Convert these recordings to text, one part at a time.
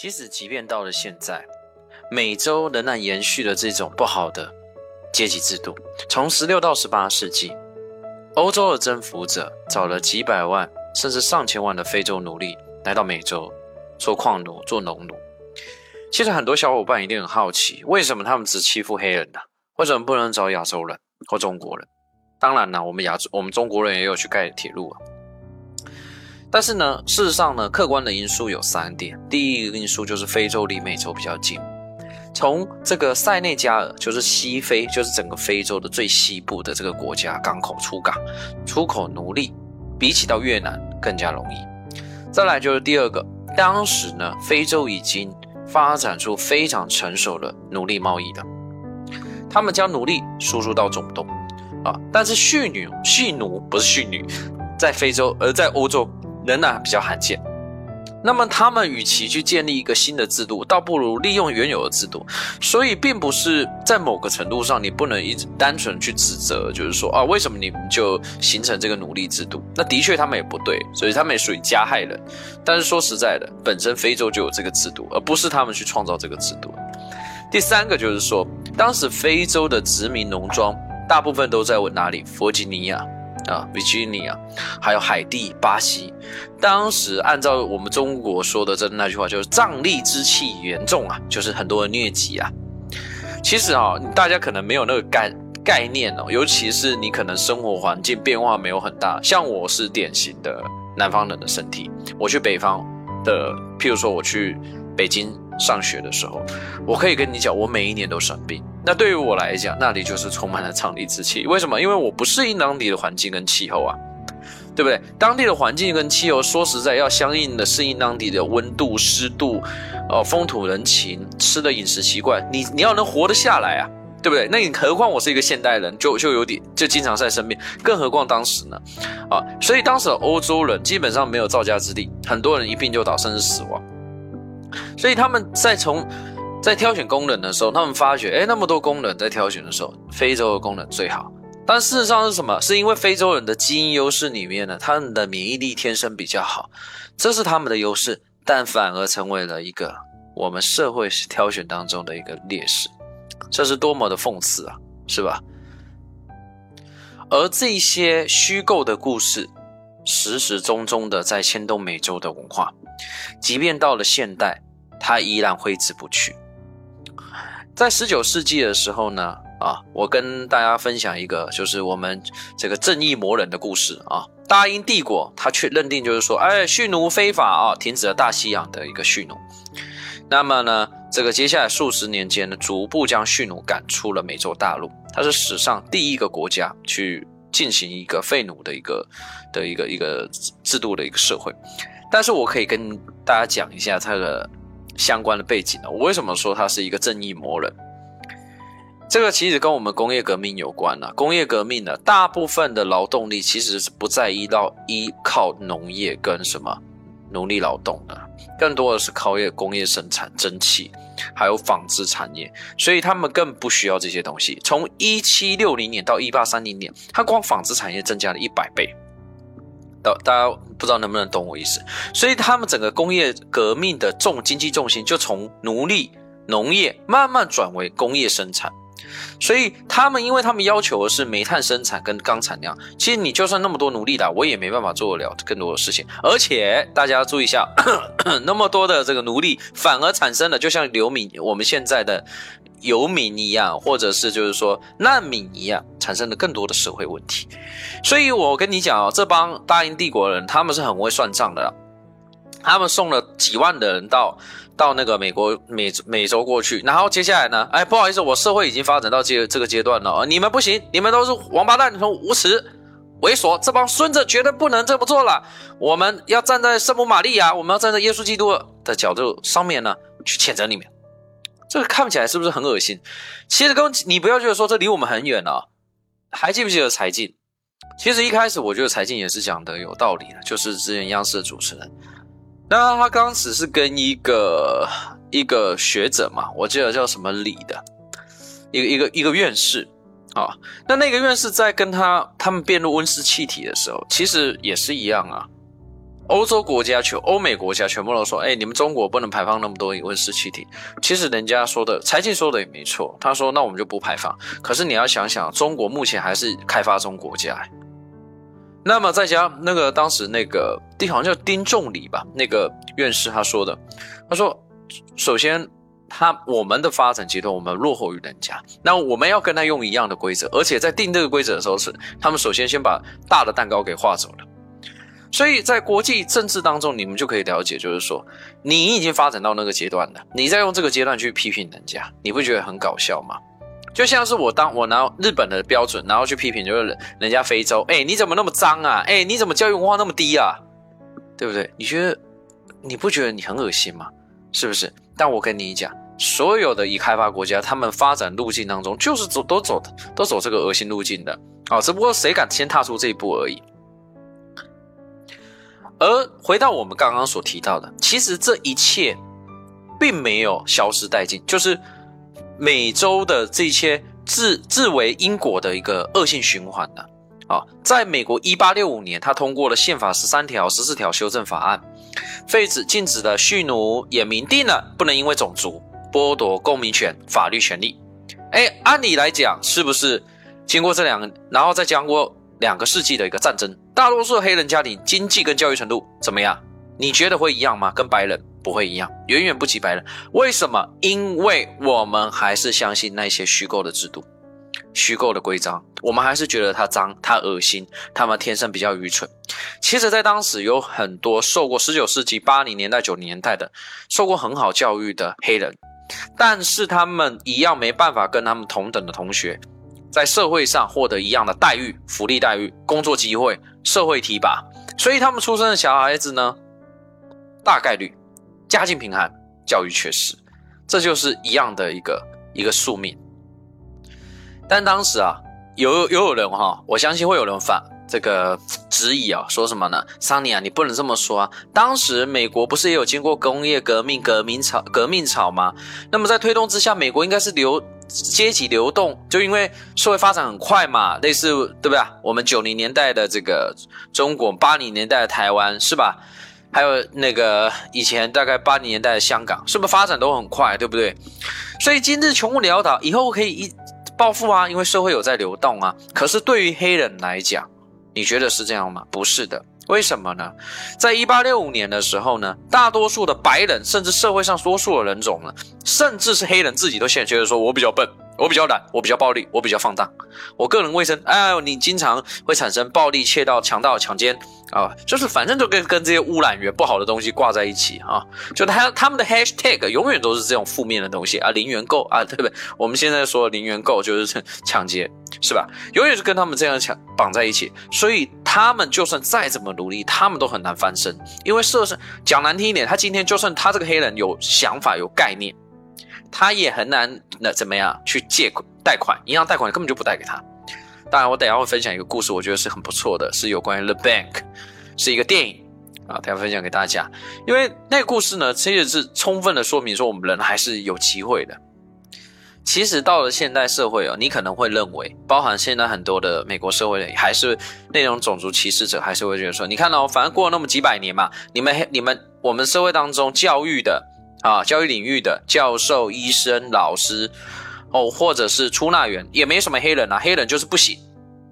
其实，即便到了现在，美洲仍然延续了这种不好的阶级制度。从十六到十八世纪，欧洲的征服者找了几百万甚至上千万的非洲奴隶来到美洲做矿奴、做农奴。其实，很多小伙伴一定很好奇，为什么他们只欺负黑人呢？为什么不能找亚洲人或中国人？当然了，我们亚洲、我们中国人也有去盖铁路啊。但是呢，事实上呢，客观的因素有三点。第一个因素就是非洲离美洲比较近，从这个塞内加尔，就是西非，就是整个非洲的最西部的这个国家港口出港，出口奴隶，比起到越南更加容易。再来就是第二个，当时呢，非洲已经发展出非常成熟的奴隶贸易的，他们将奴隶输入到中东啊，但是蓄女、蓄奴不是蓄女，在非洲，而在欧洲。仍然比较罕见，那么他们与其去建立一个新的制度，倒不如利用原有的制度。所以，并不是在某个程度上，你不能一直单纯去指责，就是说啊，为什么你们就形成这个奴隶制度？那的确他们也不对，所以他们也属于加害人。但是说实在的，本身非洲就有这个制度，而不是他们去创造这个制度。第三个就是说，当时非洲的殖民农庄大部分都在哪里？弗吉尼亚。啊，Virginia，还有海地、巴西，当时按照我们中国说的这那句话，就是瘴疠之气严重啊，就是很多人疟疾啊。其实啊，大家可能没有那个概概念哦，尤其是你可能生活环境变化没有很大，像我是典型的南方人的身体，我去北方的，譬如说我去北京上学的时候，我可以跟你讲，我每一年都生病。那对于我来讲，那里就是充满了瘴疠之气。为什么？因为我不适应当地的环境跟气候啊，对不对？当地的环境跟气候，说实在，要相应的适应当地的温度、湿度，呃，风土人情，吃的饮食习惯，你你要能活得下来啊，对不对？那你何况我是一个现代人，就就有点就经常在生病，更何况当时呢？啊，所以当时欧洲人基本上没有造家之地，很多人一病就倒，甚至死亡。所以他们在从。在挑选工人的时候，他们发觉，哎，那么多工人在挑选的时候，非洲的工人最好。但事实上是什么？是因为非洲人的基因优势里面呢，他们的免疫力天生比较好，这是他们的优势，但反而成为了一个我们社会挑选当中的一个劣势。这是多么的讽刺啊，是吧？而这些虚构的故事，始始终终的在牵动美洲的文化，即便到了现代，它依然挥之不去。在十九世纪的时候呢，啊，我跟大家分享一个，就是我们这个正义魔人的故事啊。大英帝国他却认定就是说，哎，蓄奴非法啊，停止了大西洋的一个蓄奴。那么呢，这个接下来数十年间呢，逐步将蓄奴赶出了美洲大陆。它是史上第一个国家去进行一个废奴的一个的一个一个制度的一个社会。但是我可以跟大家讲一下它的。相关的背景呢？我为什么说他是一个正义魔人？这个其实跟我们工业革命有关呢。工业革命呢，大部分的劳动力其实是不再依到依靠农业跟什么奴隶劳动的，更多的是靠业工业生产、蒸汽，还有纺织产业，所以他们更不需要这些东西。从一七六零年到一八三零年，它光纺织产业增加了一百倍。大大家不知道能不能懂我意思，所以他们整个工业革命的重经济重心就从奴隶农业慢慢转为工业生产，所以他们因为他们要求的是煤炭生产跟钢产量，其实你就算那么多奴隶的，我也没办法做得了更多的事情，而且大家注意一下，那么多的这个奴隶反而产生了就像流民我们现在的。游民一样，或者是就是说难民一样，产生了更多的社会问题。所以我跟你讲哦，这帮大英帝国人他们是很会算账的，他们送了几万的人到到那个美国美美洲过去，然后接下来呢，哎，不好意思，我社会已经发展到这这个阶段了，你们不行，你们都是王八蛋，你们无耻、猥琐，这帮孙子绝对不能这么做了。我们要站在圣母玛利亚，我们要站在耶稣基督的角度上面呢，去谴责你们。这个看起来是不是很恶心？其实跟你不要觉得说这离我们很远啊。还记不记得柴静？其实一开始我觉得柴静也是讲的有道理的，就是之前央视的主持人。那他刚只是跟一个一个学者嘛，我记得叫什么李的，一个一个一个院士啊。那那个院士在跟他他们辩论温室气体的时候，其实也是一样啊。欧洲国家全欧美国家全部都说，哎，你们中国不能排放那么多温室气体。其实人家说的，柴静说的也没错。他说，那我们就不排放。可是你要想想，中国目前还是开发中国家。那么再加那个当时那个丁好像叫丁仲礼吧，那个院士他说的，他说，首先他我们的发展阶段我们落后于人家，那我们要跟他用一样的规则，而且在定这个规则的时候是他们首先先把大的蛋糕给划走了。所以在国际政治当中，你们就可以了解，就是说，你已经发展到那个阶段了，你再用这个阶段去批评人家，你不觉得很搞笑吗？就像是我当我拿日本的标准，然后去批评，就是人家非洲，哎，你怎么那么脏啊？哎，你怎么教育文化那么低啊？对不对？你觉得你不觉得你很恶心吗？是不是？但我跟你讲，所有的已开发国家，他们发展路径当中就是走都走都走这个恶心路径的啊，只不过谁敢先踏出这一步而已。而回到我们刚刚所提到的，其实这一切并没有消失殆尽，就是美洲的这些自自为因果的一个恶性循环呢。啊，在美国一八六五年，他通过了宪法十三条、十四条修正法案，废止禁止的蓄奴，也明定了不能因为种族剥夺公民权、法律权利。哎，按理来讲，是不是经过这两个，然后再经过两个世纪的一个战争？大多数黑人家庭经济跟教育程度怎么样？你觉得会一样吗？跟白人不会一样，远远不及白人。为什么？因为我们还是相信那些虚构的制度、虚构的规章，我们还是觉得它脏、它恶心，他们天生比较愚蠢。其实，在当时有很多受过十九世纪八零年代、九零年代的受过很好教育的黑人，但是他们一样没办法跟他们同等的同学。在社会上获得一样的待遇、福利待遇、工作机会、社会提拔，所以他们出生的小孩子呢，大概率家境贫寒、教育缺失，这就是一样的一个一个宿命。但当时啊，有有有人哈，我相信会有人反这个质疑啊，说什么呢？桑尼啊，你不能这么说啊！当时美国不是也有经过工业革命、革命潮、革命潮吗？那么在推动之下，美国应该是流。阶级流动，就因为社会发展很快嘛，类似对不对？我们九零年代的这个中国，八零年代的台湾是吧？还有那个以前大概八零年代的香港，是不是发展都很快，对不对？所以今日穷困潦倒，以后可以一暴富啊，因为社会有在流动啊。可是对于黑人来讲，你觉得是这样吗？不是的。为什么呢？在一八六五年的时候呢，大多数的白人，甚至社会上多数的人种呢，甚至是黑人自己都现觉得说，我比较笨。我比较懒，我比较暴力，我比较放荡，我个人卫生，哎，你经常会产生暴力、窃盗、强盗、强奸啊，就是反正就跟跟这些污染源不好的东西挂在一起啊，就他他们的 hashtag 永远都是这种负面的东西啊，零元购啊，对不对？我们现在说零元购就是 抢劫，是吧？永远是跟他们这样抢绑在一起，所以他们就算再怎么努力，他们都很难翻身，因为设身讲难听一点，他今天就算他这个黑人有想法、有概念。他也很难，那怎么样去借款贷款？银行贷款根本就不贷给他。当然，我等下会分享一个故事，我觉得是很不错的，是有关于 The Bank，是一个电影啊，等下分享给大家。因为那个故事呢，其实是充分的说明说我们人还是有机会的。其实到了现代社会哦，你可能会认为，包含现在很多的美国社会还是那种种族歧视者，还是会觉得说，你看到反正过了那么几百年嘛，你们你们我们社会当中教育的。啊，教育领域的教授、医生、老师，哦，或者是出纳员，也没什么黑人啊，黑人就是不行，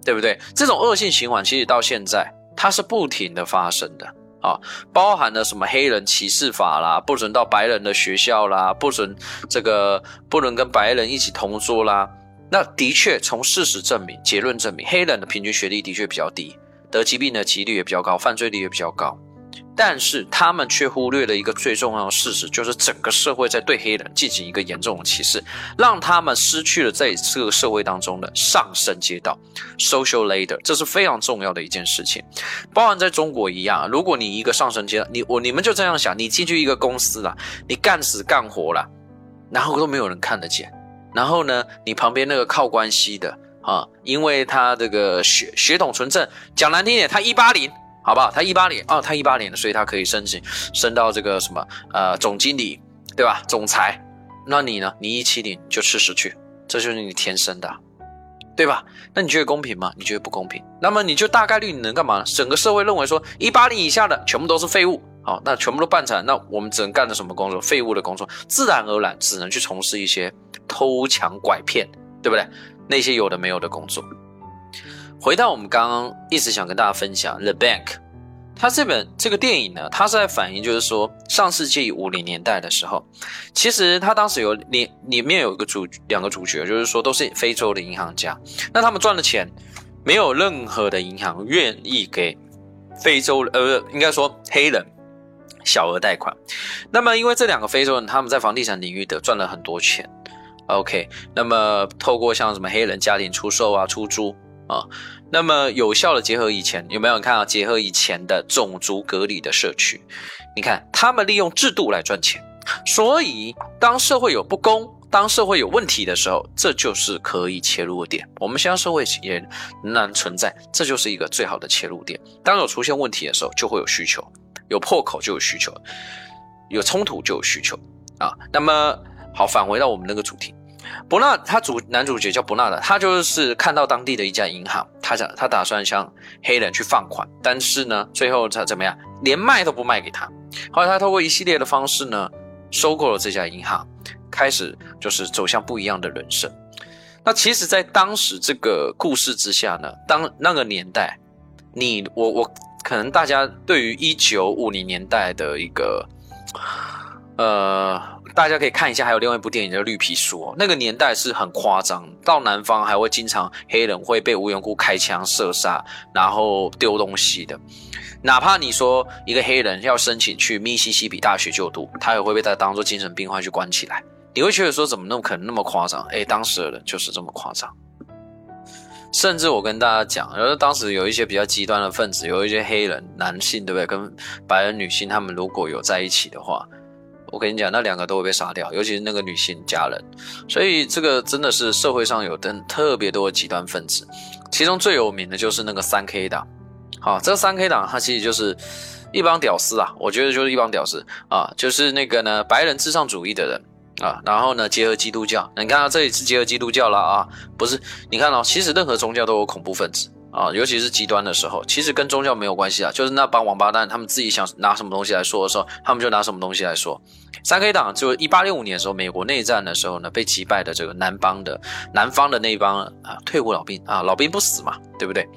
对不对？这种恶性循环其实到现在它是不停的发生的啊，包含了什么黑人歧视法啦，不准到白人的学校啦，不准这个不能跟白人一起同桌啦。那的确从事实证明，结论证明，黑人的平均学历的确比较低，得疾病的几率也比较高，犯罪率也比较高。但是他们却忽略了一个最重要的事实，就是整个社会在对黑人进行一个严重的歧视，让他们失去了在这个社会当中的上升阶道 （social ladder），这是非常重要的一件事情。包含在中国一样，如果你一个上升阶，你我你们就这样想，你进去一个公司了，你干死干活了，然后都没有人看得见，然后呢，你旁边那个靠关系的啊，因为他这个血血统纯正，讲难听点，他一八零。好不好？他一八年哦，他一八年的，所以他可以申请升到这个什么呃总经理，对吧？总裁。那你呢？你一七零就吃屎去，这就是你天生的。对吧？那你觉得公平吗？你觉得不公平？那么你就大概率你能干嘛呢？整个社会认为说一八零以下的全部都是废物，好，那全部都半残，那我们只能干的什么工作？废物的工作，自然而然只能去从事一些偷抢拐骗，对不对？那些有的没有的工作。回到我们刚刚一直想跟大家分享《The Bank》。他这本这个电影呢，它是在反映，就是说上世纪五零年代的时候，其实他当时有里里面有一个主两个主角，就是说都是非洲的银行家，那他们赚的钱，没有任何的银行愿意给非洲呃，应该说黑人小额贷款。那么因为这两个非洲人他们在房地产领域的赚了很多钱，OK，那么透过像什么黑人家庭出售啊、出租啊。那么有效的结合以前有没有看啊结合以前的种族隔离的社区？你看他们利用制度来赚钱，所以当社会有不公、当社会有问题的时候，这就是可以切入的点。我们现在社会也仍然存在，这就是一个最好的切入点。当有出现问题的时候，就会有需求，有破口就有需求，有冲突就有需求啊。那么好，返回到我们那个主题。伯纳他主男主角叫伯纳的，他就是看到当地的一家银行，他想他打算向黑人去放款，但是呢，最后他怎么样，连卖都不卖给他。后来他透过一系列的方式呢，收购了这家银行，开始就是走向不一样的人生。那其实，在当时这个故事之下呢，当那个年代，你我我可能大家对于一九五零年代的一个，呃。大家可以看一下，还有另外一部电影叫《绿皮书》。那个年代是很夸张，到南方还会经常黑人会被无缘故开枪射杀，然后丢东西的。哪怕你说一个黑人要申请去密西西比大学就读，他也会被他当做精神病患去关起来。你会觉得说怎么那么可能那么夸张？哎，当时的人就是这么夸张。甚至我跟大家讲，然后当时有一些比较极端的分子，有一些黑人男性，对不对？跟白人女性他们如果有在一起的话。我跟你讲，那两个都会被杀掉，尤其是那个女性家人。所以这个真的是社会上有等特别多的极端分子，其中最有名的就是那个三 K 党。好，这三 K 党它其实就是一帮屌丝啊，我觉得就是一帮屌丝啊，就是那个呢白人至上主义的人啊，然后呢结合基督教，你看到这里是结合基督教了啊，不是？你看到其实任何宗教都有恐怖分子。啊，尤其是极端的时候，其实跟宗教没有关系啊，就是那帮王八蛋，他们自己想拿什么东西来说的时候，他们就拿什么东西来说。三 K 党就一八六五年的时候，美国内战的时候呢，被击败的这个南方的南方的那一帮啊，退伍老兵啊，老兵不死嘛，对不对？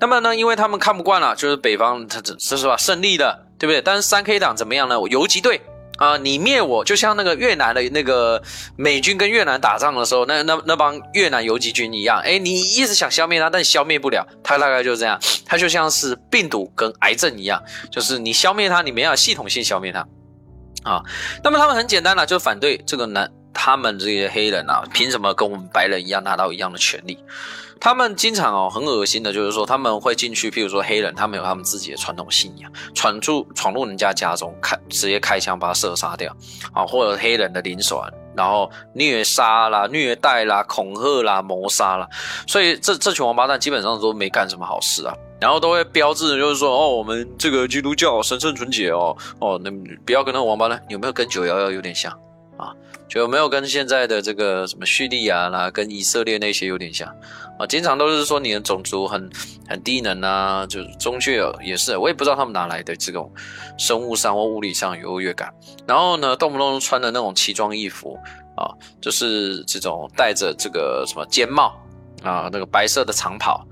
那么呢，因为他们看不惯了，就是北方他这是吧胜利的，对不对？但是三 K 党怎么样呢？游击队。啊！你灭我，就像那个越南的那个美军跟越南打仗的时候，那那那帮越南游击军一样。哎，你一直想消灭他，但消灭不了。他大概就是这样，他就像是病毒跟癌症一样，就是你消灭他，你没有系统性消灭他。啊，那么他们很简单了，就反对这个男，他们这些黑人啊，凭什么跟我们白人一样拿到一样的权利？他们经常哦，很恶心的，就是说他们会进去，譬如说黑人，他们有他们自己的传统信仰，闯入闯入人家家中，开直接开枪把他射杀掉，啊，或者黑人的领手，然后虐杀啦、虐待啦、恐吓啦、谋杀啦，所以这 这群王八蛋基本上都没干什么好事啊，然后都会标志就是说，哦，我们这个基督教神圣纯洁哦，哦，那不要跟那个王八蛋，有没有跟九幺幺有点像？就？没有跟现在的这个什么叙利亚啦，跟以色列那些有点像啊？经常都是说你的种族很很低能啊，就是中介也是，我也不知道他们哪来的这种生物上或物理上有优越感。然后呢，动不动穿的那种奇装异服啊，就是这种戴着这个什么尖帽啊，那个白色的长袍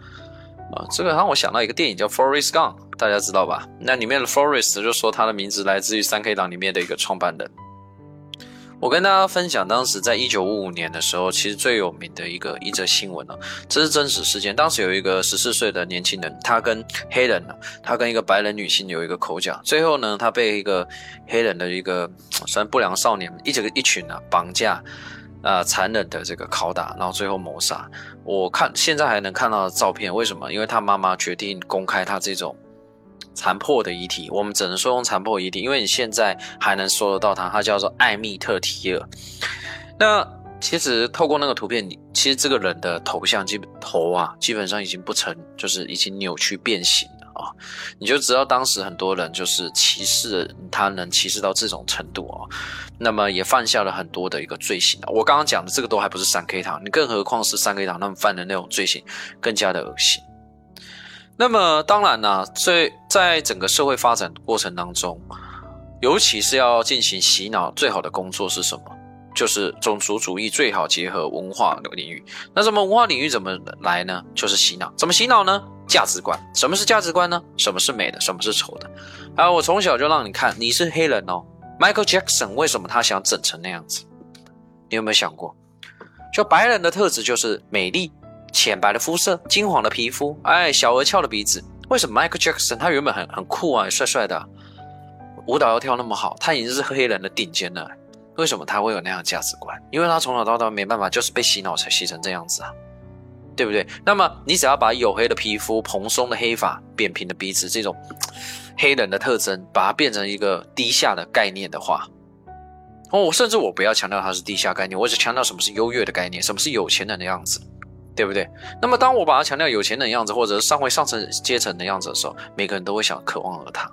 啊，这个让我想到一个电影叫《Forest Gump》，大家知道吧？那里面的 Forest 就说他的名字来自于三 K 党里面的一个创办人。我跟大家分享，当时在一九五五年的时候，其实最有名的一个一则新闻呢，这是真实事件。当时有一个十四岁的年轻人，他跟黑人呢，他跟一个白人女性有一个口角，最后呢，他被一个黑人的一个算不良少年一整个一群啊绑架，啊残忍的这个拷打，然后最后谋杀。我看现在还能看到照片，为什么？因为他妈妈决定公开他这种。残破的遗体，我们只能说用残破遗体，因为你现在还能搜得到它，它叫做艾密特提尔。那其实透过那个图片，你其实这个人的头像基本头啊，基本上已经不成，就是已经扭曲变形了。啊，你就知道当时很多人就是歧视他能歧视到这种程度哦，那么也犯下了很多的一个罪行我刚刚讲的这个都还不是三 K 堂，你更何况是三 K 堂他们犯的那种罪行更加的恶心。那么当然呢，最在整个社会发展过程当中，尤其是要进行洗脑，最好的工作是什么？就是种族主义最好结合文化领域。那什么文化领域怎么来呢？就是洗脑。怎么洗脑呢？价值观。什么是价值观呢？什么是美的？什么是丑的？啊，我从小就让你看，你是黑人哦。Michael Jackson 为什么他想整成那样子？你有没有想过？就白人的特质就是美丽、浅白的肤色、金黄的皮肤，哎，小而翘的鼻子。为什么 Michael Jackson 他原本很很酷啊，帅帅的，舞蹈要跳那么好，他已经是黑人的顶尖了。为什么他会有那样的价值观？因为他从小到大没办法，就是被洗脑才洗成这样子啊，对不对？那么你只要把黝黑的皮肤、蓬松的黑发、扁平的鼻子这种 黑人的特征，把它变成一个低下的概念的话，哦，甚至我不要强调它是低下概念，我只强调什么是优越的概念，什么是有钱人的样子。对不对？那么当我把它强调有钱的样子，或者是上位上层阶层的样子的时候，每个人都会想渴望而他。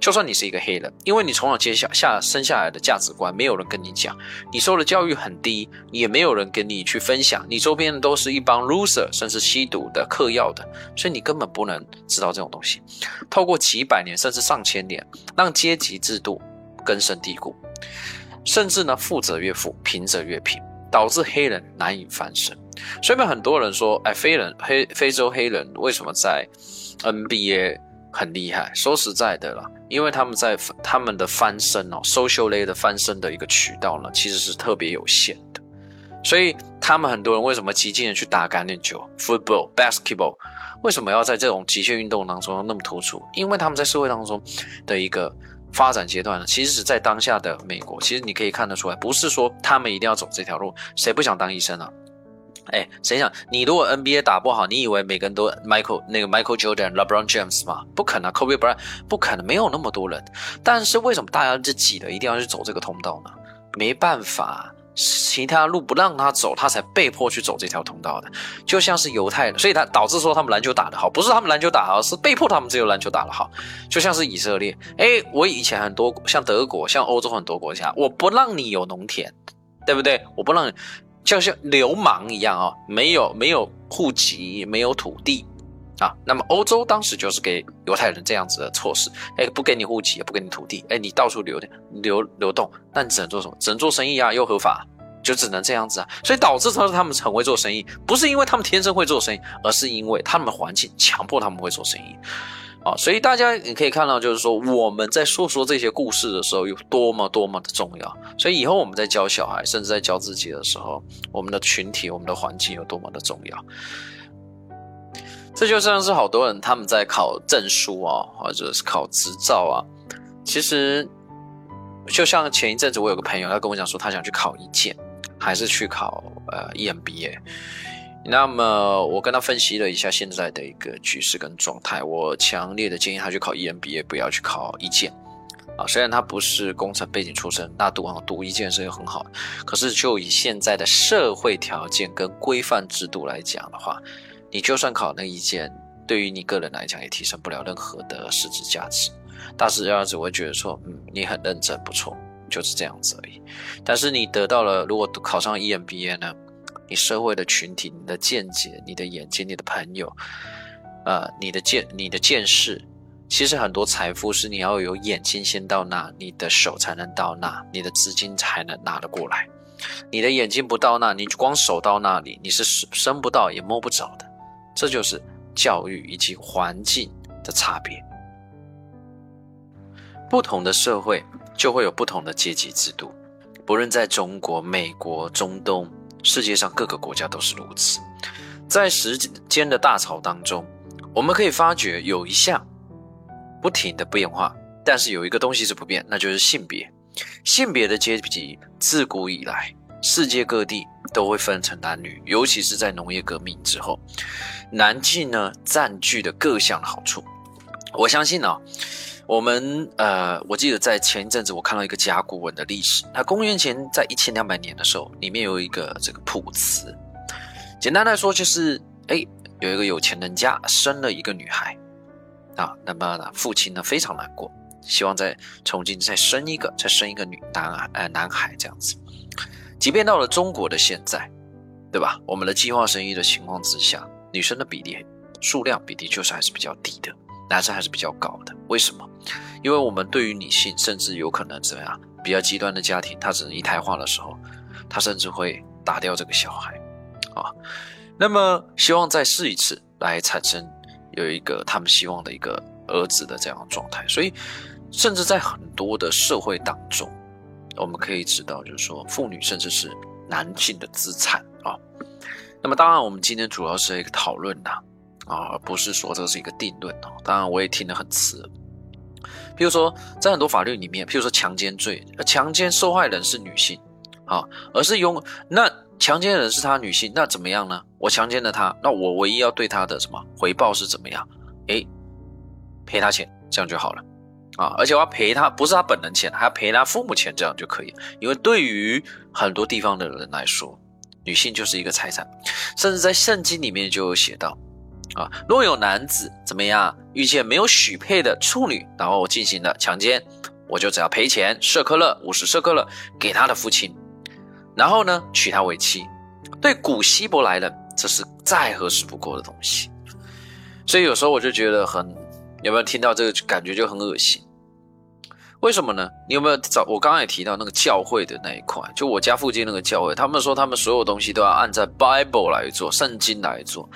就算你是一个黑人，因为你从小接下下生下来的价值观，没有人跟你讲，你受的教育很低，也没有人跟你去分享，你周边的都是一帮 loser，甚至吸毒的、嗑药的，所以你根本不能知道这种东西。透过几百年甚至上千年，让阶级制度根深蒂固，甚至呢富者越富，贫者越贫，导致黑人难以翻身。所以，很多人说，哎，非人黑非洲黑人为什么在 NBA 很厉害？说实在的啦，因为他们在他们的翻身哦，social lay 的翻身的一个渠道呢，其实是特别有限的。所以，他们很多人为什么激进的去打橄榄球 （football, basketball）？为什么要在这种极限运动当中那么突出？因为他们在社会当中的一个发展阶段了，其实是在当下的美国，其实你可以看得出来，不是说他们一定要走这条路，谁不想当医生啊？哎，谁想你如果 NBA 打不好，你以为每个人都 Michael 那个 Michael Jordan、LeBron James 吗？不可能，Kobe Bryant 不可能，没有那么多人。但是为什么大家就挤的一定要去走这个通道呢？没办法，其他路不让他走，他才被迫去走这条通道的。就像是犹太人，所以他导致说他们篮球打得好，不是他们篮球打好，是被迫他们只有篮球打得好。就像是以色列，哎，我以前很多像德国、像欧洲很多国家，我不让你有农田，对不对？我不让。就像流氓一样啊，没有没有户籍，没有土地啊。那么欧洲当时就是给犹太人这样子的措施，哎，不给你户籍，也不给你土地，哎，你到处流流流动，那你只能做什么？只能做生意啊，又合法，就只能这样子啊。所以导致他他们很会做生意，不是因为他们天生会做生意，而是因为他们的环境强迫他们会做生意。啊，所以大家你可以看到，就是说我们在诉说这些故事的时候有多么多么的重要。所以以后我们在教小孩，甚至在教自己的时候，我们的群体、我们的环境有多么的重要。这就像是好多人他们在考证书啊，或者是考执照啊。其实就像前一阵子我有个朋友，他跟我讲说，他想去考一建，还是去考呃 EMBA。那么我跟他分析了一下现在的一个局势跟状态，我强烈的建议他去考 EMBA，不要去考一建啊。虽然他不是工程背景出身，那读啊读一建是很好的，可是就以现在的社会条件跟规范制度来讲的话，你就算考那一件，对于你个人来讲也提升不了任何的实质价值。大致这样子，我会觉得说，嗯，你很认真，不错，就是这样子而已。但是你得到了，如果考上 EMBA 呢？你社会的群体，你的见解，你的眼睛，你的朋友，呃，你的见，你的见识，其实很多财富是你要有眼睛先到那，你的手才能到那，你的资金才能拿得过来。你的眼睛不到那，你光手到那里，你是伸不到也摸不着的。这就是教育以及环境的差别。不同的社会就会有不同的阶级制度，不论在中国、美国、中东。世界上各个国家都是如此，在时间的大潮当中，我们可以发觉有一项不停的变化，但是有一个东西是不变，那就是性别。性别的阶级自古以来，世界各地都会分成男女，尤其是在农业革命之后，男性呢占据的各项好处。我相信呢。我们呃，我记得在前一阵子，我看到一个甲骨文的历史。那公元前在一千两百年的时候，里面有一个这个卜辞。简单来说，就是哎，有一个有钱人家生了一个女孩，啊，那么呢，父亲呢非常难过，希望再从今再生一个，再生一个女男孩，呃，男孩这样子。即便到了中国的现在，对吧？我们的计划生育的情况之下，女生的比例数量比例就是还是比较低的，男生还是比较高的。为什么？因为我们对于女性，甚至有可能怎么样？比较极端的家庭，他只能一胎化的时候，他甚至会打掉这个小孩，啊，那么希望再试一次来产生有一个他们希望的一个儿子的这样的状态。所以，甚至在很多的社会当中，我们可以知道，就是说妇女甚至是男性的资产啊。那么，当然我们今天主要是一个讨论呐，啊，而不是说这是一个定论哦。当然，我也听得很刺。譬如说，在很多法律里面，譬如说强奸罪，强奸受害人是女性，啊，而是用那强奸人是他女性，那怎么样呢？我强奸了他，那我唯一要对他的什么回报是怎么样？诶，赔他钱，这样就好了，啊，而且我要赔他，不是他本人钱，还要赔他父母钱，这样就可以。因为对于很多地方的人来说，女性就是一个财产，甚至在圣经里面就有写到。啊，若有男子怎么样遇见没有许配的处女，然后进行了强奸，我就只要赔钱，舍克勒五十舍克勒给他的父亲，然后呢娶她为妻。对古希伯来人，这是再合适不过的东西。所以有时候我就觉得很，有没有听到这个感觉就很恶心？为什么呢？你有没有找我刚刚也提到那个教会的那一块？就我家附近那个教会，他们说他们所有东西都要按照 Bible 来做，圣经来做。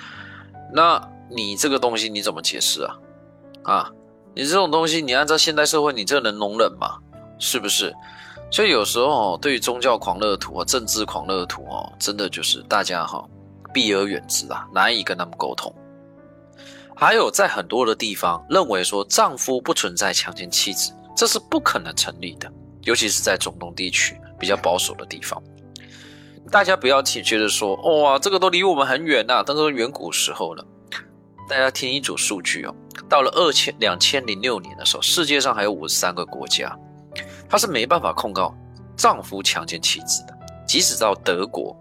那你这个东西你怎么解释啊？啊，你这种东西你按照现代社会，你这能容忍吗？是不是？所以有时候对于宗教狂热图和、政治狂热图哦，真的就是大家哈避而远之啊，难以跟他们沟通。还有在很多的地方认为说丈夫不存在强奸妻子，这是不可能成立的，尤其是在中东地区比较保守的地方。大家不要听觉得说，哇，这个都离我们很远呐，都是远古时候了。大家听一组数据哦，到了二千两千零六年的时候，世界上还有五十三个国家，他是没办法控告丈夫强奸妻子的。即使到德国，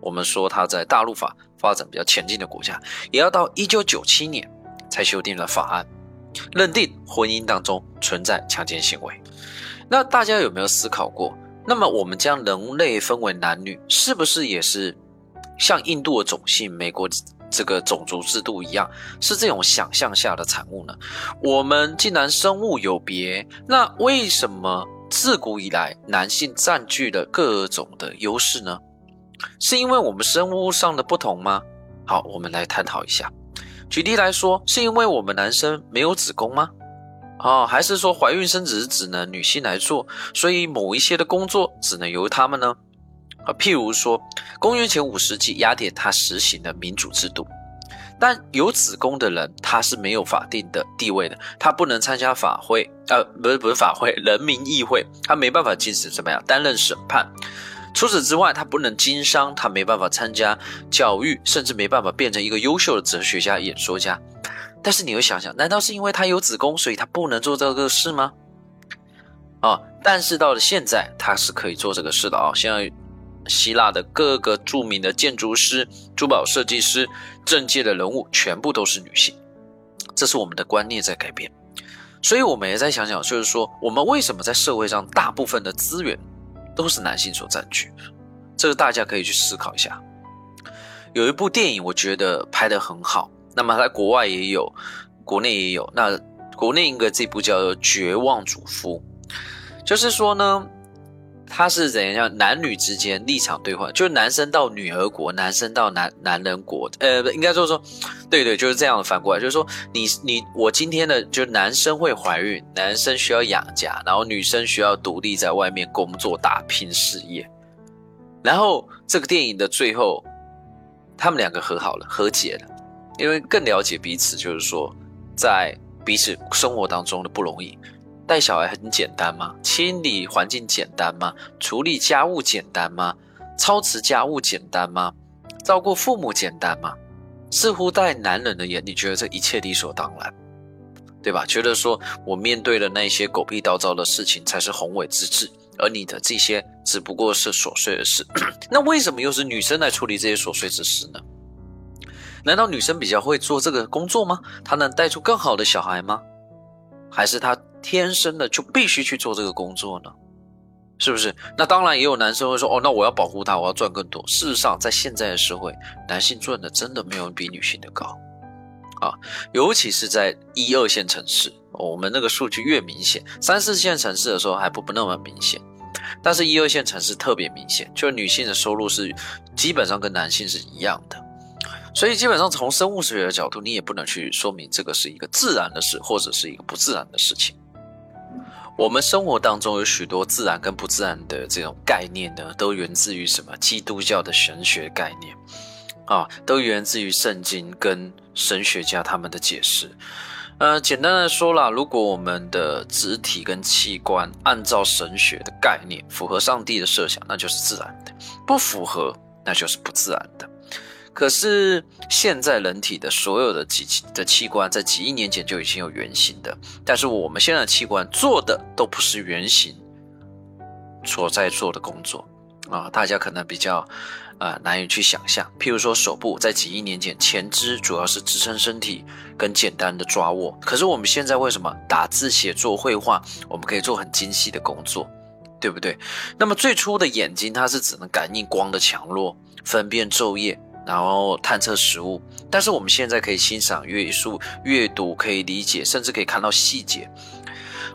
我们说他在大陆法发展比较前进的国家，也要到一九九七年才修订了法案，认定婚姻当中存在强奸行为。那大家有没有思考过？那么我们将人类分为男女，是不是也是像印度的种姓、美国这个种族制度一样，是这种想象下的产物呢？我们既然生物有别，那为什么自古以来男性占据了各种的优势呢？是因为我们生物上的不同吗？好，我们来探讨一下。举例来说，是因为我们男生没有子宫吗？哦，还是说怀孕生子只能女性来做，所以某一些的工作只能由他们呢？啊，譬如说，公元前五世纪，雅典它实行了民主制度，但有子宫的人他是没有法定的地位的，他不能参加法会，呃，不是不是法会，人民议会，他没办法进行怎么样担任审判。除此之外，他不能经商，他没办法参加教育，甚至没办法变成一个优秀的哲学家、演说家。但是你会想想，难道是因为他有子宫，所以他不能做这个事吗？啊！但是到了现在，他是可以做这个事的啊！现在希腊的各个著名的建筑师、珠宝设计师、政界的人物，全部都是女性。这是我们的观念在改变，所以我们也在想想，就是说，我们为什么在社会上大部分的资源都是男性所占据？这个大家可以去思考一下。有一部电影，我觉得拍得很好。那么在国外也有，国内也有。那国内应该这部叫《绝望主妇》，就是说呢，他是怎样男女之间立场兑换，就是男生到女儿国，男生到男男人国，呃，应该就是说，对对，就是这样的反过来，就是说你你我今天的就男生会怀孕，男生需要养家，然后女生需要独立在外面工作打拼事业，然后这个电影的最后，他们两个和好了，和解了。因为更了解彼此，就是说，在彼此生活当中的不容易。带小孩很简单吗？清理环境简单吗？处理家务简单吗？操持家务简单吗？照顾父母简单吗？似乎在男人的眼里，觉得这一切理所当然，对吧？觉得说我面对的那些狗屁叨叨的事情才是宏伟之志，而你的这些只不过是琐碎的事。那为什么又是女生来处理这些琐碎之事呢？难道女生比较会做这个工作吗？她能带出更好的小孩吗？还是他天生的就必须去做这个工作呢？是不是？那当然也有男生会说：“哦，那我要保护她，我要赚更多。”事实上，在现在的社会，男性赚的真的没有比女性的高啊，尤其是在一二线城市，我们那个数据越明显，三四线城市的时候还不不那么明显，但是一二线城市特别明显，就是女性的收入是基本上跟男性是一样的，所以基本上从生物学的角度，你也不能去说明这个是一个自然的事，或者是一个不自然的事情。我们生活当中有许多自然跟不自然的这种概念呢，都源自于什么？基督教的神学概念啊，都源自于圣经跟神学家他们的解释。呃，简单的说啦，如果我们的肢体跟器官按照神学的概念符合上帝的设想，那就是自然的；不符合，那就是不自然的。可是现在人体的所有的几的器官，在几亿年前就已经有原型的，但是我们现在的器官做的都不是原型所在做的工作啊，大家可能比较呃难以去想象。譬如说手部，在几亿年前，前肢主要是支撑身体跟简单的抓握，可是我们现在为什么打字、写作、绘画，我们可以做很精细的工作，对不对？那么最初的眼睛，它是只能感应光的强弱，分辨昼夜。然后探测食物，但是我们现在可以欣赏阅数、阅读，可以理解，甚至可以看到细节。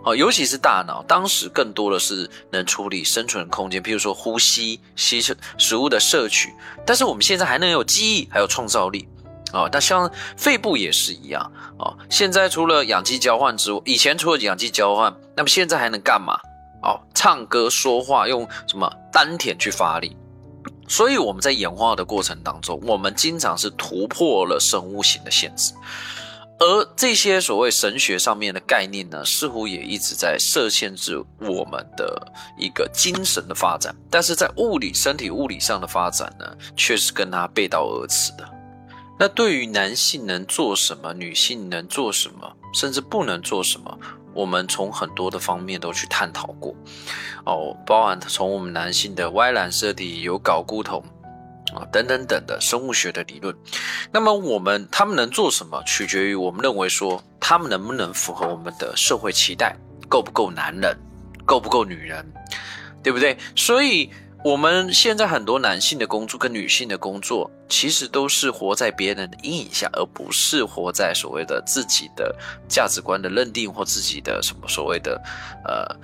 哦，尤其是大脑，当时更多的是能处理生存空间，譬如说呼吸、吸食食物的摄取。但是我们现在还能有记忆，还有创造力。哦，那像肺部也是一样。哦，现在除了氧气交换之外，以前除了氧气交换，那么现在还能干嘛？哦，唱歌、说话，用什么丹田去发力。所以我们在演化的过程当中，我们经常是突破了生物型的限制，而这些所谓神学上面的概念呢，似乎也一直在设限制我们的一个精神的发展，但是在物理、身体物理上的发展呢，却是跟它背道而驰的。那对于男性能做什么，女性能做什么，甚至不能做什么？我们从很多的方面都去探讨过，哦，包含从我们男性的 Y 染色体、有睾固酮啊等等等的生物学的理论。那么我们他们能做什么，取决于我们认为说他们能不能符合我们的社会期待，够不够男人，够不够女人，对不对？所以。我们现在很多男性的工作跟女性的工作，其实都是活在别人的阴影下，而不是活在所谓的自己的价值观的认定或自己的什么所谓的呃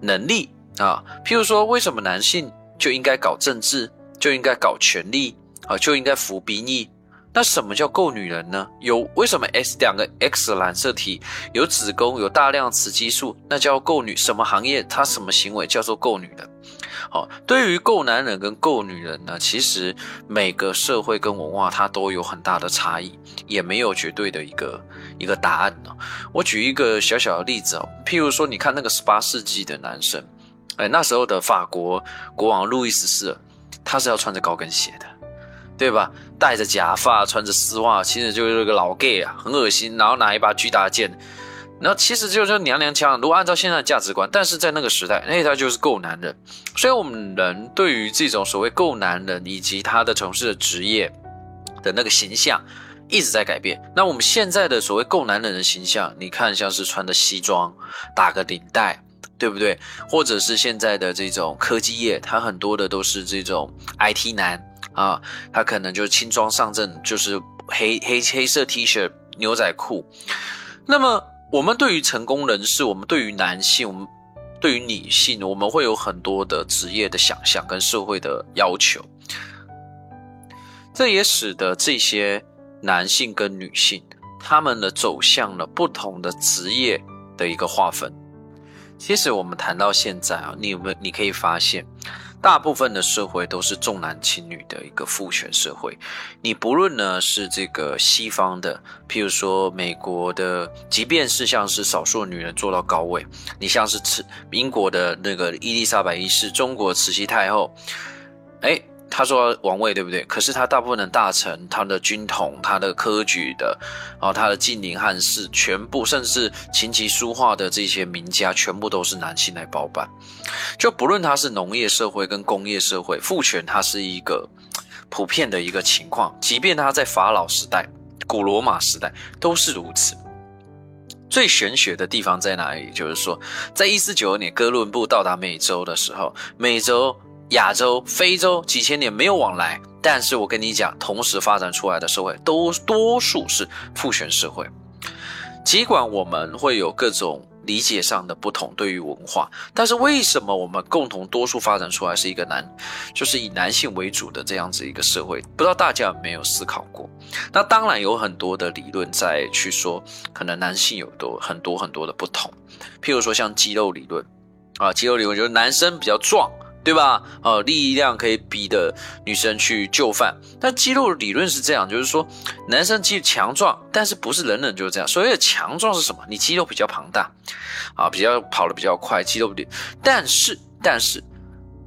能力啊。譬如说，为什么男性就应该搞政治，就应该搞权力啊，就应该服兵役？那什么叫够女人呢？有为什么 S 两个 X 染色体有子宫有大量雌激素，那叫够女？什么行业它什么行为叫做够女人？好，对于够男人跟够女人呢，其实每个社会跟文化它都有很大的差异，也没有绝对的一个一个答案呢。我举一个小小的例子哦，譬如说，你看那个十八世纪的男生，哎，那时候的法国国王路易十四，他是要穿着高跟鞋的。对吧？戴着假发，穿着丝袜，其实就是个老 gay 啊，很恶心。然后拿一把巨大的剑，然后其实就是娘娘腔。如果按照现在的价值观，但是在那个时代，那他就是够男人。所以，我们人对于这种所谓够男人以及他的从事的职业的那个形象一直在改变。那我们现在的所谓够男人的形象，你看像是穿的西装，打个领带，对不对？或者是现在的这种科技业，它很多的都是这种 IT 男。啊，他可能就是轻装上阵，就是黑黑黑色 T 恤、牛仔裤。那么，我们对于成功人士，我们对于男性，我们对于女性，我们会有很多的职业的想象跟社会的要求。这也使得这些男性跟女性，他们的走向了不同的职业的一个划分。其实，我们谈到现在啊，你有没有？你可以发现。大部分的社会都是重男轻女的一个父权社会，你不论呢是这个西方的，譬如说美国的，即便是像是少数女人做到高位，你像是慈英国的那个伊丽莎白一世，中国慈禧太后，哎。他说王位对不对？可是他大部分的大臣、他的军统、他的科举的，然后他的近邻汉室，全部甚至琴棋书画的这些名家，全部都是男性来包办。就不论他是农业社会跟工业社会，父权它是一个普遍的一个情况，即便他在法老时代、古罗马时代都是如此。最玄学的地方在哪里？就是说，在一四九二年哥伦布到达美洲的时候，美洲、亚洲、非洲几千年没有往来，但是我跟你讲，同时发展出来的社会都多数是父权社会。尽管我们会有各种。理解上的不同，对于文化，但是为什么我们共同多数发展出来是一个男，就是以男性为主的这样子一个社会？不知道大家有没有思考过？那当然有很多的理论在去说，可能男性有多很多很多的不同，譬如说像肌肉理论啊，肌肉理论就是男生比较壮。对吧？呃，力量可以逼的女生去就范，但肌肉理论是这样，就是说男生肌强壮，但是不是人人就是这样。所谓的强壮是什么？你肌肉比较庞大，啊，比较跑得比较快，肌肉但是但是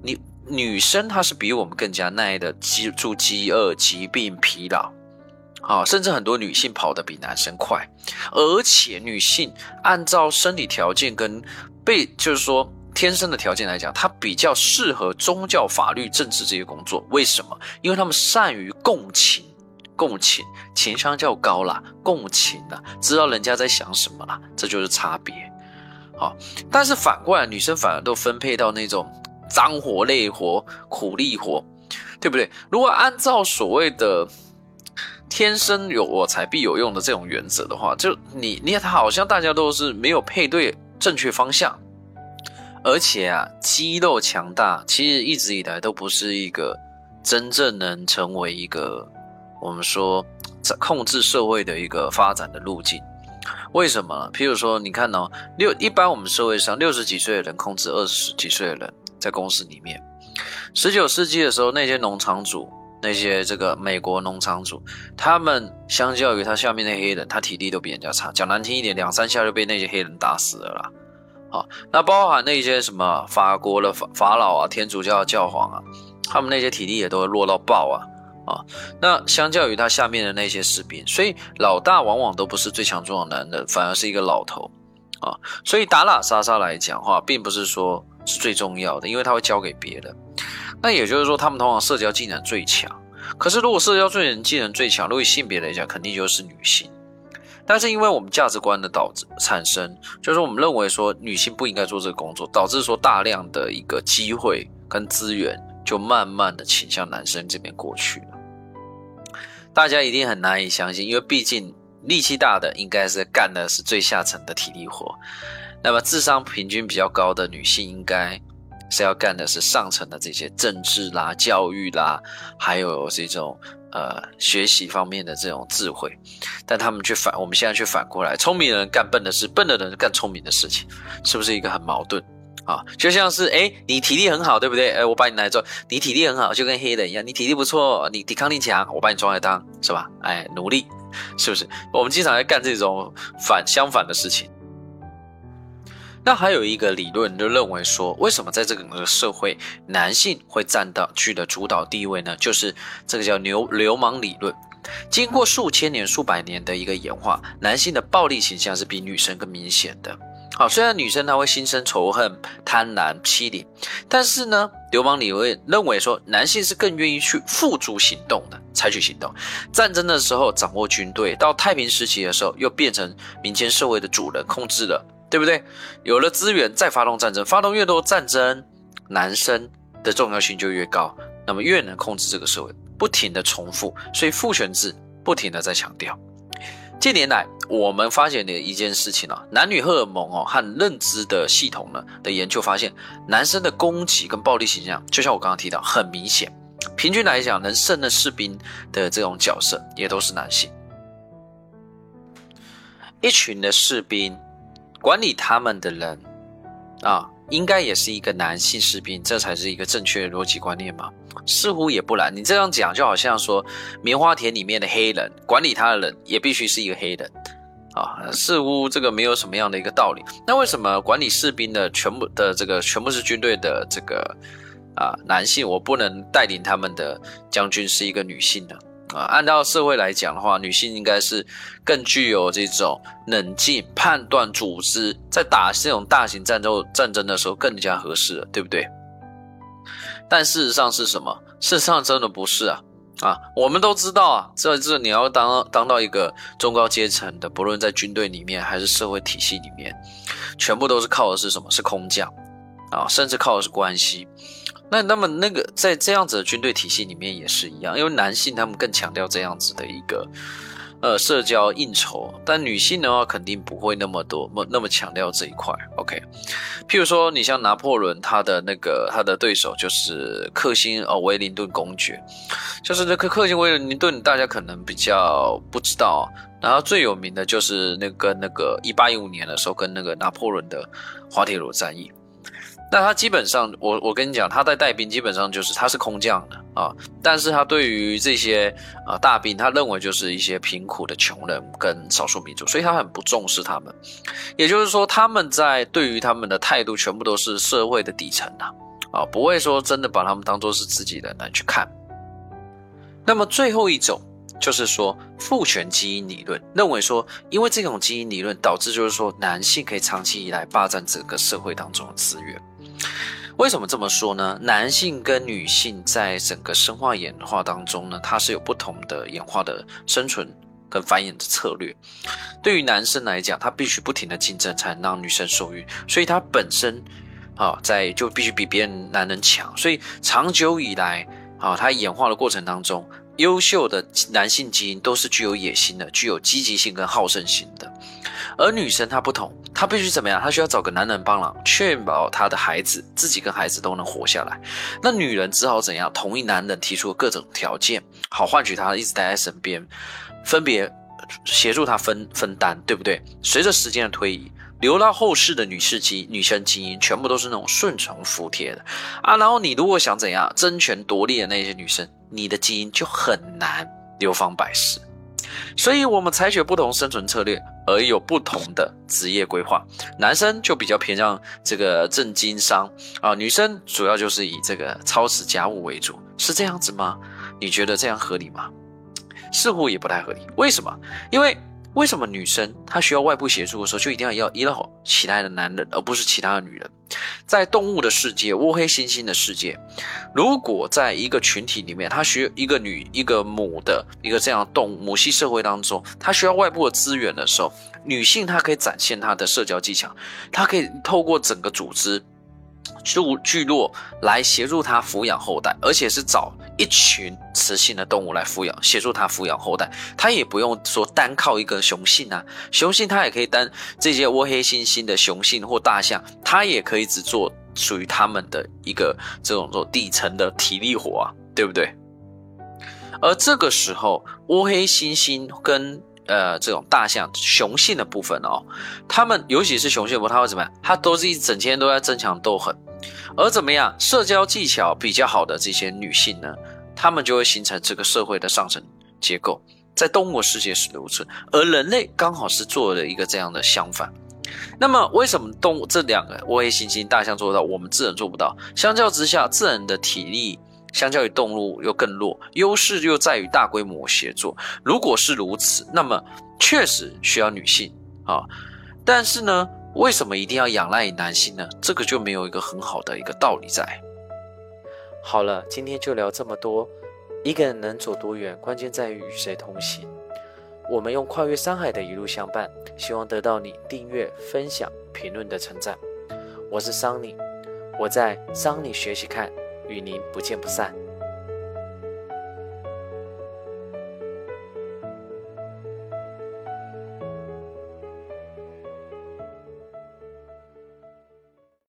你女生她是比我们更加耐的记住饥饿、疾病、疲劳，啊，甚至很多女性跑得比男生快，而且女性按照生理条件跟被就是说。天生的条件来讲，他比较适合宗教、法律、政治这些工作。为什么？因为他们善于共情，共情，情商较高啦，共情啦，知道人家在想什么啦，这就是差别。好，但是反过来，女生反而都分配到那种脏活、累活、苦力活，对不对？如果按照所谓的天生有我才必有用的这种原则的话，就你，你看，他好像大家都是没有配对正确方向。而且啊，肌肉强大其实一直以来都不是一个真正能成为一个我们说控制社会的一个发展的路径。为什么？譬如说，你看哦，六一般我们社会上六十几岁的人控制二十几岁的人，在公司里面。十九世纪的时候，那些农场主，那些这个美国农场主，他们相较于他下面那黑人，他体力都比人家差。讲难听一点，两三下就被那些黑人打死了啦。啊，那包含那些什么法国的法法老啊、天主教的教皇啊，他们那些体力也都会弱到爆啊啊！那相较于他下面的那些士兵，所以老大往往都不是最强壮的男人，反而是一个老头啊。所以打打杀杀来讲话，并不是说是最重要的，因为他会交给别人。那也就是说，他们通常社交技能最强。可是如果社交最能技能最强，如果性别来讲，肯定就是女性。但是因为我们价值观的导致产生，就是我们认为说女性不应该做这个工作，导致说大量的一个机会跟资源就慢慢的倾向男生这边过去了。大家一定很难以相信，因为毕竟力气大的应该是干的是最下层的体力活，那么智商平均比较高的女性应该是要干的是上层的这些政治啦、教育啦，还有这种。呃，学习方面的这种智慧，但他们却反，我们现在却反过来，聪明的人干笨的事，笨的人干聪明的事情，是不是一个很矛盾啊？就像是，哎，你体力很好，对不对？哎，我把你来做，你体力很好，就跟黑人一样，你体力不错，你抵抗力强，我把你抓来当，是吧？哎，努力，是不是？我们经常在干这种反相反的事情。那还有一个理论就认为说，为什么在这个社会，男性会占到去的主导地位呢？就是这个叫流流氓理论。经过数千年、数百年的一个演化，男性的暴力倾向是比女生更明显的。好，虽然女生她会心生仇恨、贪婪、欺凌，但是呢，流氓理论认为说，男性是更愿意去付诸行动的，采取行动。战争的时候掌握军队，到太平时期的时候又变成民间社会的主人，控制了。对不对？有了资源再发动战争，发动越多战争，男生的重要性就越高，那么越能控制这个社会，不停的重复，所以父权制不停的在强调。近年来，我们发现的一件事情啊，男女荷尔蒙哦和认知的系统呢的研究发现，男生的攻击跟暴力形象，就像我刚刚提到，很明显，平均来讲，能胜任士兵的这种角色也都是男性，一群的士兵。管理他们的人，啊，应该也是一个男性士兵，这才是一个正确的逻辑观念嘛？似乎也不然。你这样讲，就好像说棉花田里面的黑人管理他的人也必须是一个黑人，啊，似乎这个没有什么样的一个道理。那为什么管理士兵的全部的这个全部是军队的这个啊男性，我不能带领他们的将军是一个女性呢？啊，按照社会来讲的话，女性应该是更具有这种冷静判断、组织，在打这种大型战斗战争的时候更加合适，对不对？但事实上是什么？事实上真的不是啊！啊，我们都知道啊，这这你要当当到一个中高阶层的，不论在军队里面还是社会体系里面，全部都是靠的是什么？是空降啊，甚至靠的是关系。那那么那个在这样子的军队体系里面也是一样，因为男性他们更强调这样子的一个。呃，社交应酬，但女性的话肯定不会那么多，那么那么强调这一块。OK，譬如说，你像拿破仑，他的那个他的对手就是克星哦，威灵顿公爵，就是那个克星威灵顿，大家可能比较不知道。然后最有名的就是那个那个一八一五年的时候，跟那个拿破仑的滑铁卢战役。那他基本上，我我跟你讲，他在带兵基本上就是他是空降的啊，但是他对于这些啊大兵，他认为就是一些贫苦的穷人跟少数民族，所以他很不重视他们。也就是说，他们在对于他们的态度，全部都是社会的底层啊，啊，不会说真的把他们当做是自己人来去看。那么最后一种就是说父权基因理论，认为说，因为这种基因理论导致就是说男性可以长期以来霸占整个社会当中的资源。为什么这么说呢？男性跟女性在整个生化演化当中呢，它是有不同的演化的生存跟繁衍的策略。对于男生来讲，他必须不停的竞争才能让女生受孕，所以他本身啊，在就必须比别人男人强。所以长久以来啊，他演化的过程当中，优秀的男性基因都是具有野心的，具有积极性跟好胜心的。而女生她不同，她必须怎么样？她需要找个男人帮忙，确保她的孩子自己跟孩子都能活下来。那女人只好怎样？同意男人提出各种条件，好换取他一直待在身边，分别协助他分分担，对不对？随着时间的推移，留到后世的女士基女生基因全部都是那种顺从服帖的啊。然后你如果想怎样争权夺利的那些女生，你的基因就很难流芳百世。所以，我们采取不同生存策略，而有不同的职业规划。男生就比较偏向这个正经商啊，女生主要就是以这个操持家务为主，是这样子吗？你觉得这样合理吗？似乎也不太合理。为什么？因为。为什么女生她需要外部协助的时候，就一定要要依赖其他的男人，而不是其他的女人？在动物的世界，窝黑猩猩的世界，如果在一个群体里面，它需要一个女、一个母的一个这样动物母系社会当中，它需要外部的资源的时候，女性她可以展现她的社交技巧，她可以透过整个组织。聚聚落来协助他抚养后代，而且是找一群雌性的动物来抚养，协助他抚养后代。他也不用说单靠一个雄性啊，雄性他也可以单这些窝黑猩猩的雄性或大象，他也可以只做属于他们的一个这种做底层的体力活啊，对不对？而这个时候，窝黑猩猩跟呃，这种大象雄性的部分哦，他们尤其是雄性部，他会怎么样？他都是一整天都在争强斗狠，而怎么样？社交技巧比较好的这些女性呢，她们就会形成这个社会的上层结构。在动物世界是如此，而人类刚好是做了一个这样的相反。那么，为什么动物这两个窝黑猩猩、大象做到，我们自然做不到？相较之下，自然的体力。相较于动物又更弱，优势又在于大规模协作。如果是如此，那么确实需要女性啊。但是呢，为什么一定要仰赖于男性呢？这个就没有一个很好的一个道理在。好了，今天就聊这么多。一个人能走多远，关键在于与谁同行。我们用跨越山海的一路相伴，希望得到你订阅、分享、评论的称赞。我是桑尼，我在桑尼学习看。与您不见不散。